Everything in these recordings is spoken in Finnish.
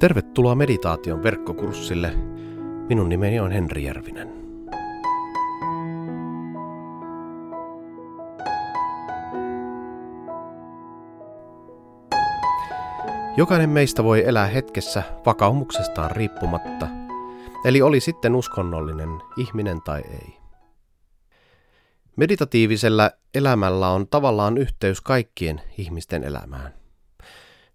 Tervetuloa meditaation verkkokurssille. Minun nimeni on Henri Järvinen. Jokainen meistä voi elää hetkessä vakaumuksestaan riippumatta, eli oli sitten uskonnollinen ihminen tai ei. Meditatiivisella elämällä on tavallaan yhteys kaikkien ihmisten elämään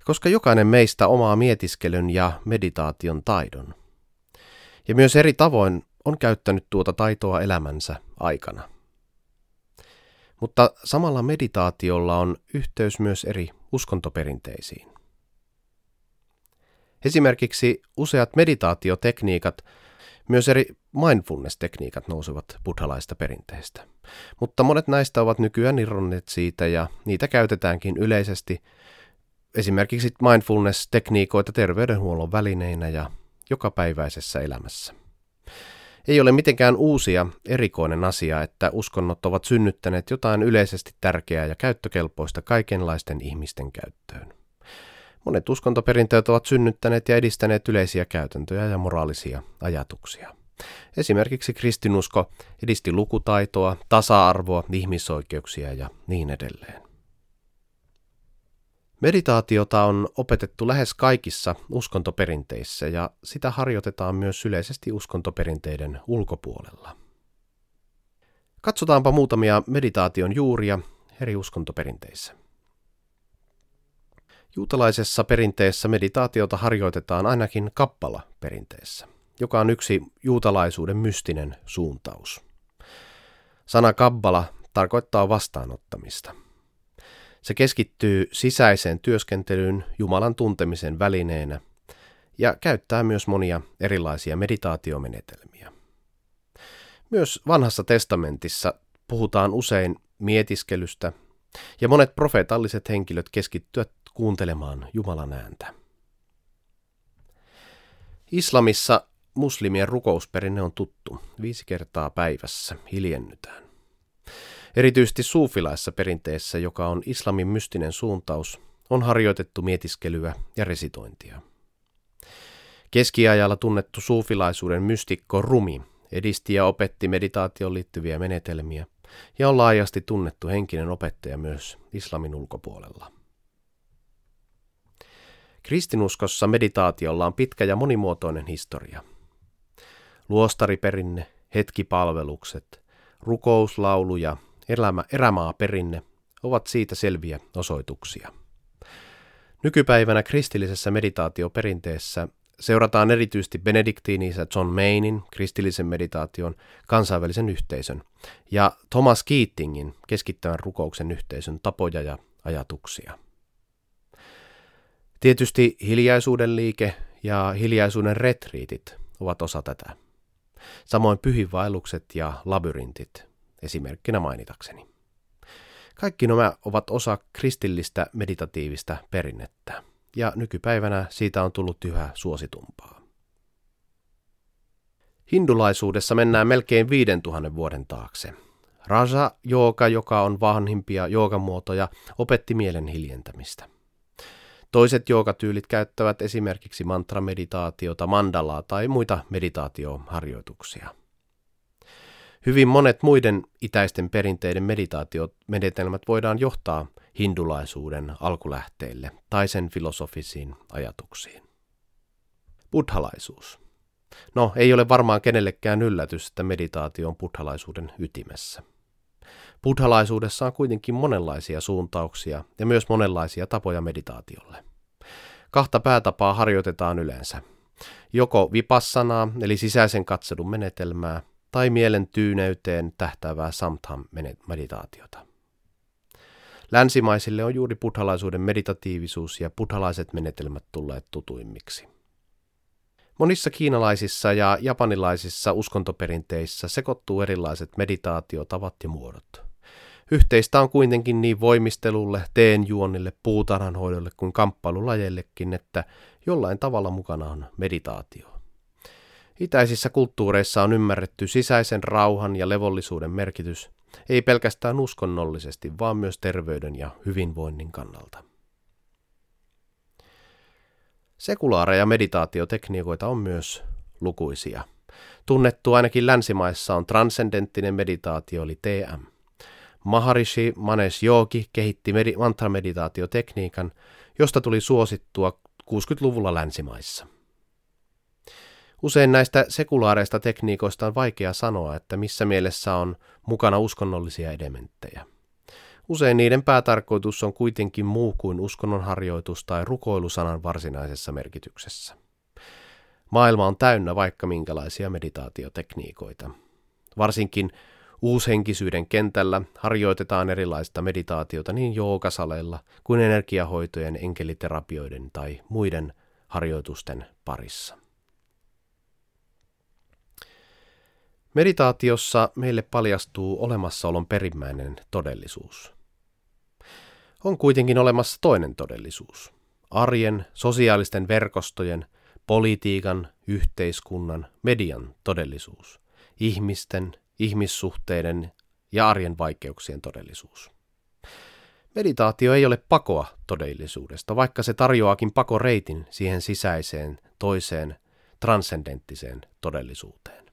koska jokainen meistä omaa mietiskelyn ja meditaation taidon. Ja myös eri tavoin on käyttänyt tuota taitoa elämänsä aikana. Mutta samalla meditaatiolla on yhteys myös eri uskontoperinteisiin. Esimerkiksi useat meditaatiotekniikat, myös eri mindfulness-tekniikat nousevat buddhalaista perinteestä. Mutta monet näistä ovat nykyään irronneet siitä ja niitä käytetäänkin yleisesti esimerkiksi mindfulness-tekniikoita terveydenhuollon välineinä ja jokapäiväisessä elämässä. Ei ole mitenkään uusia erikoinen asia, että uskonnot ovat synnyttäneet jotain yleisesti tärkeää ja käyttökelpoista kaikenlaisten ihmisten käyttöön. Monet uskontoperinteet ovat synnyttäneet ja edistäneet yleisiä käytäntöjä ja moraalisia ajatuksia. Esimerkiksi kristinusko edisti lukutaitoa, tasa-arvoa, ihmisoikeuksia ja niin edelleen. Meditaatiota on opetettu lähes kaikissa uskontoperinteissä ja sitä harjoitetaan myös yleisesti uskontoperinteiden ulkopuolella. Katsotaanpa muutamia meditaation juuria eri uskontoperinteissä. Juutalaisessa perinteessä meditaatiota harjoitetaan ainakin kappala perinteessä, joka on yksi juutalaisuuden mystinen suuntaus. Sana kabbala tarkoittaa vastaanottamista – se keskittyy sisäiseen työskentelyyn Jumalan tuntemisen välineenä ja käyttää myös monia erilaisia meditaatiomenetelmiä. Myös vanhassa testamentissa puhutaan usein mietiskelystä ja monet profeetalliset henkilöt keskittyvät kuuntelemaan Jumalan ääntä. Islamissa muslimien rukousperinne on tuttu. Viisi kertaa päivässä hiljennytään. Erityisesti suufilaissa perinteessä, joka on islamin mystinen suuntaus, on harjoitettu mietiskelyä ja resitointia. Keskiajalla tunnettu suufilaisuuden mystikko Rumi edisti ja opetti meditaatioon liittyviä menetelmiä ja on laajasti tunnettu henkinen opettaja myös islamin ulkopuolella. Kristinuskossa meditaatiolla on pitkä ja monimuotoinen historia. Luostariperinne, hetkipalvelukset, rukouslaulu ja elämä, erämaaperinne ovat siitä selviä osoituksia. Nykypäivänä kristillisessä meditaatioperinteessä seurataan erityisesti benediktiinissä John Maynin kristillisen meditaation kansainvälisen yhteisön ja Thomas Keatingin keskittävän rukouksen yhteisön tapoja ja ajatuksia. Tietysti hiljaisuuden liike ja hiljaisuuden retriitit ovat osa tätä. Samoin pyhivaellukset ja labyrintit esimerkkinä mainitakseni. Kaikki nämä ovat osa kristillistä meditatiivista perinnettä, ja nykypäivänä siitä on tullut yhä suositumpaa. Hindulaisuudessa mennään melkein 5000 vuoden taakse. Raja jooga, joka on vanhimpia joogamuotoja, opetti mielen hiljentämistä. Toiset joogatyylit käyttävät esimerkiksi mantrameditaatiota, mandalaa tai muita meditaatioharjoituksia. Hyvin monet muiden itäisten perinteiden meditaatiomenetelmät voidaan johtaa hindulaisuuden alkulähteille tai sen filosofisiin ajatuksiin. Buddhalaisuus. No, ei ole varmaan kenellekään yllätys, että meditaatio on buddhalaisuuden ytimessä. Buddhalaisuudessa on kuitenkin monenlaisia suuntauksia ja myös monenlaisia tapoja meditaatiolle. Kahta päätapaa harjoitetaan yleensä. Joko vipassanaa, eli sisäisen katselun menetelmää, tai mielen tyyneyteen tähtäävää samtham-meditaatiota. Länsimaisille on juuri buddhalaisuuden meditatiivisuus ja buddhalaiset menetelmät tulleet tutuimmiksi. Monissa kiinalaisissa ja japanilaisissa uskontoperinteissä sekoittuu erilaiset meditaatiotavat ja muodot. Yhteistä on kuitenkin niin voimistelulle, teenjuonnille, puutarhanhoidolle kuin kamppailulajeillekin, että jollain tavalla mukana on meditaatio. Itäisissä kulttuureissa on ymmärretty sisäisen rauhan ja levollisuuden merkitys, ei pelkästään uskonnollisesti, vaan myös terveyden ja hyvinvoinnin kannalta. Sekulaareja meditaatiotekniikoita on myös lukuisia. Tunnettu ainakin länsimaissa on transcendenttinen meditaatio eli TM. Maharishi Manesh Yogi kehitti med- mantra-meditaatiotekniikan, josta tuli suosittua 60-luvulla länsimaissa. Usein näistä sekulaareista tekniikoista on vaikea sanoa, että missä mielessä on mukana uskonnollisia elementtejä. Usein niiden päätarkoitus on kuitenkin muu kuin uskonnonharjoitus tai rukoilusanan varsinaisessa merkityksessä. Maailma on täynnä vaikka minkälaisia meditaatiotekniikoita. Varsinkin uushenkisyyden kentällä harjoitetaan erilaista meditaatiota niin joogasaleilla kuin energiahoitojen, enkeliterapioiden tai muiden harjoitusten parissa. Meditaatiossa meille paljastuu olemassaolon perimmäinen todellisuus. On kuitenkin olemassa toinen todellisuus. Arjen, sosiaalisten verkostojen, politiikan, yhteiskunnan, median todellisuus. Ihmisten, ihmissuhteiden ja arjen vaikeuksien todellisuus. Meditaatio ei ole pakoa todellisuudesta, vaikka se tarjoaakin pakoreitin siihen sisäiseen, toiseen, transcendenttiseen todellisuuteen.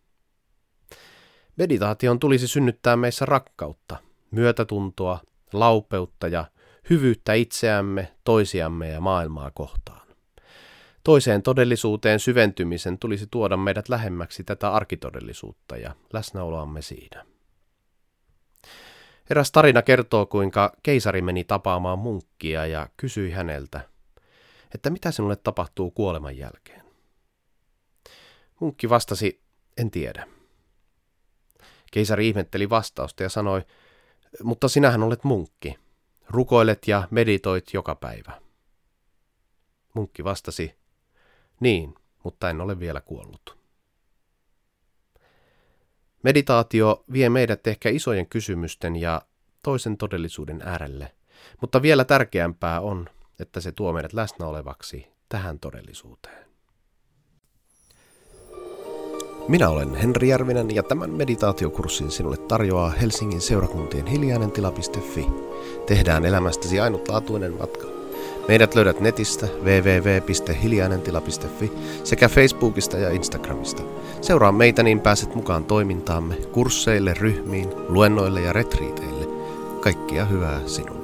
Meditaation tulisi synnyttää meissä rakkautta, myötätuntoa, laupeutta ja hyvyyttä itseämme, toisiamme ja maailmaa kohtaan. Toiseen todellisuuteen syventymisen tulisi tuoda meidät lähemmäksi tätä arkitodellisuutta ja läsnäoloamme siinä. Eräs tarina kertoo, kuinka keisari meni tapaamaan munkkia ja kysyi häneltä, että mitä sinulle tapahtuu kuoleman jälkeen. Munkki vastasi, en tiedä. Keisari ihmetteli vastausta ja sanoi, mutta sinähän olet munkki. Rukoilet ja meditoit joka päivä. Munkki vastasi, niin, mutta en ole vielä kuollut. Meditaatio vie meidät ehkä isojen kysymysten ja toisen todellisuuden äärelle, mutta vielä tärkeämpää on, että se tuo meidät läsnä olevaksi tähän todellisuuteen. Minä olen Henri Järvinen ja tämän meditaatiokurssin sinulle tarjoaa Helsingin seurakuntien hiljainen tila.fi. Tehdään elämästäsi ainutlaatuinen matka. Meidät löydät netistä www.hiljainentila.fi sekä Facebookista ja Instagramista. Seuraa meitä niin pääset mukaan toimintaamme, kursseille, ryhmiin, luennoille ja retriiteille. Kaikkia hyvää sinulle.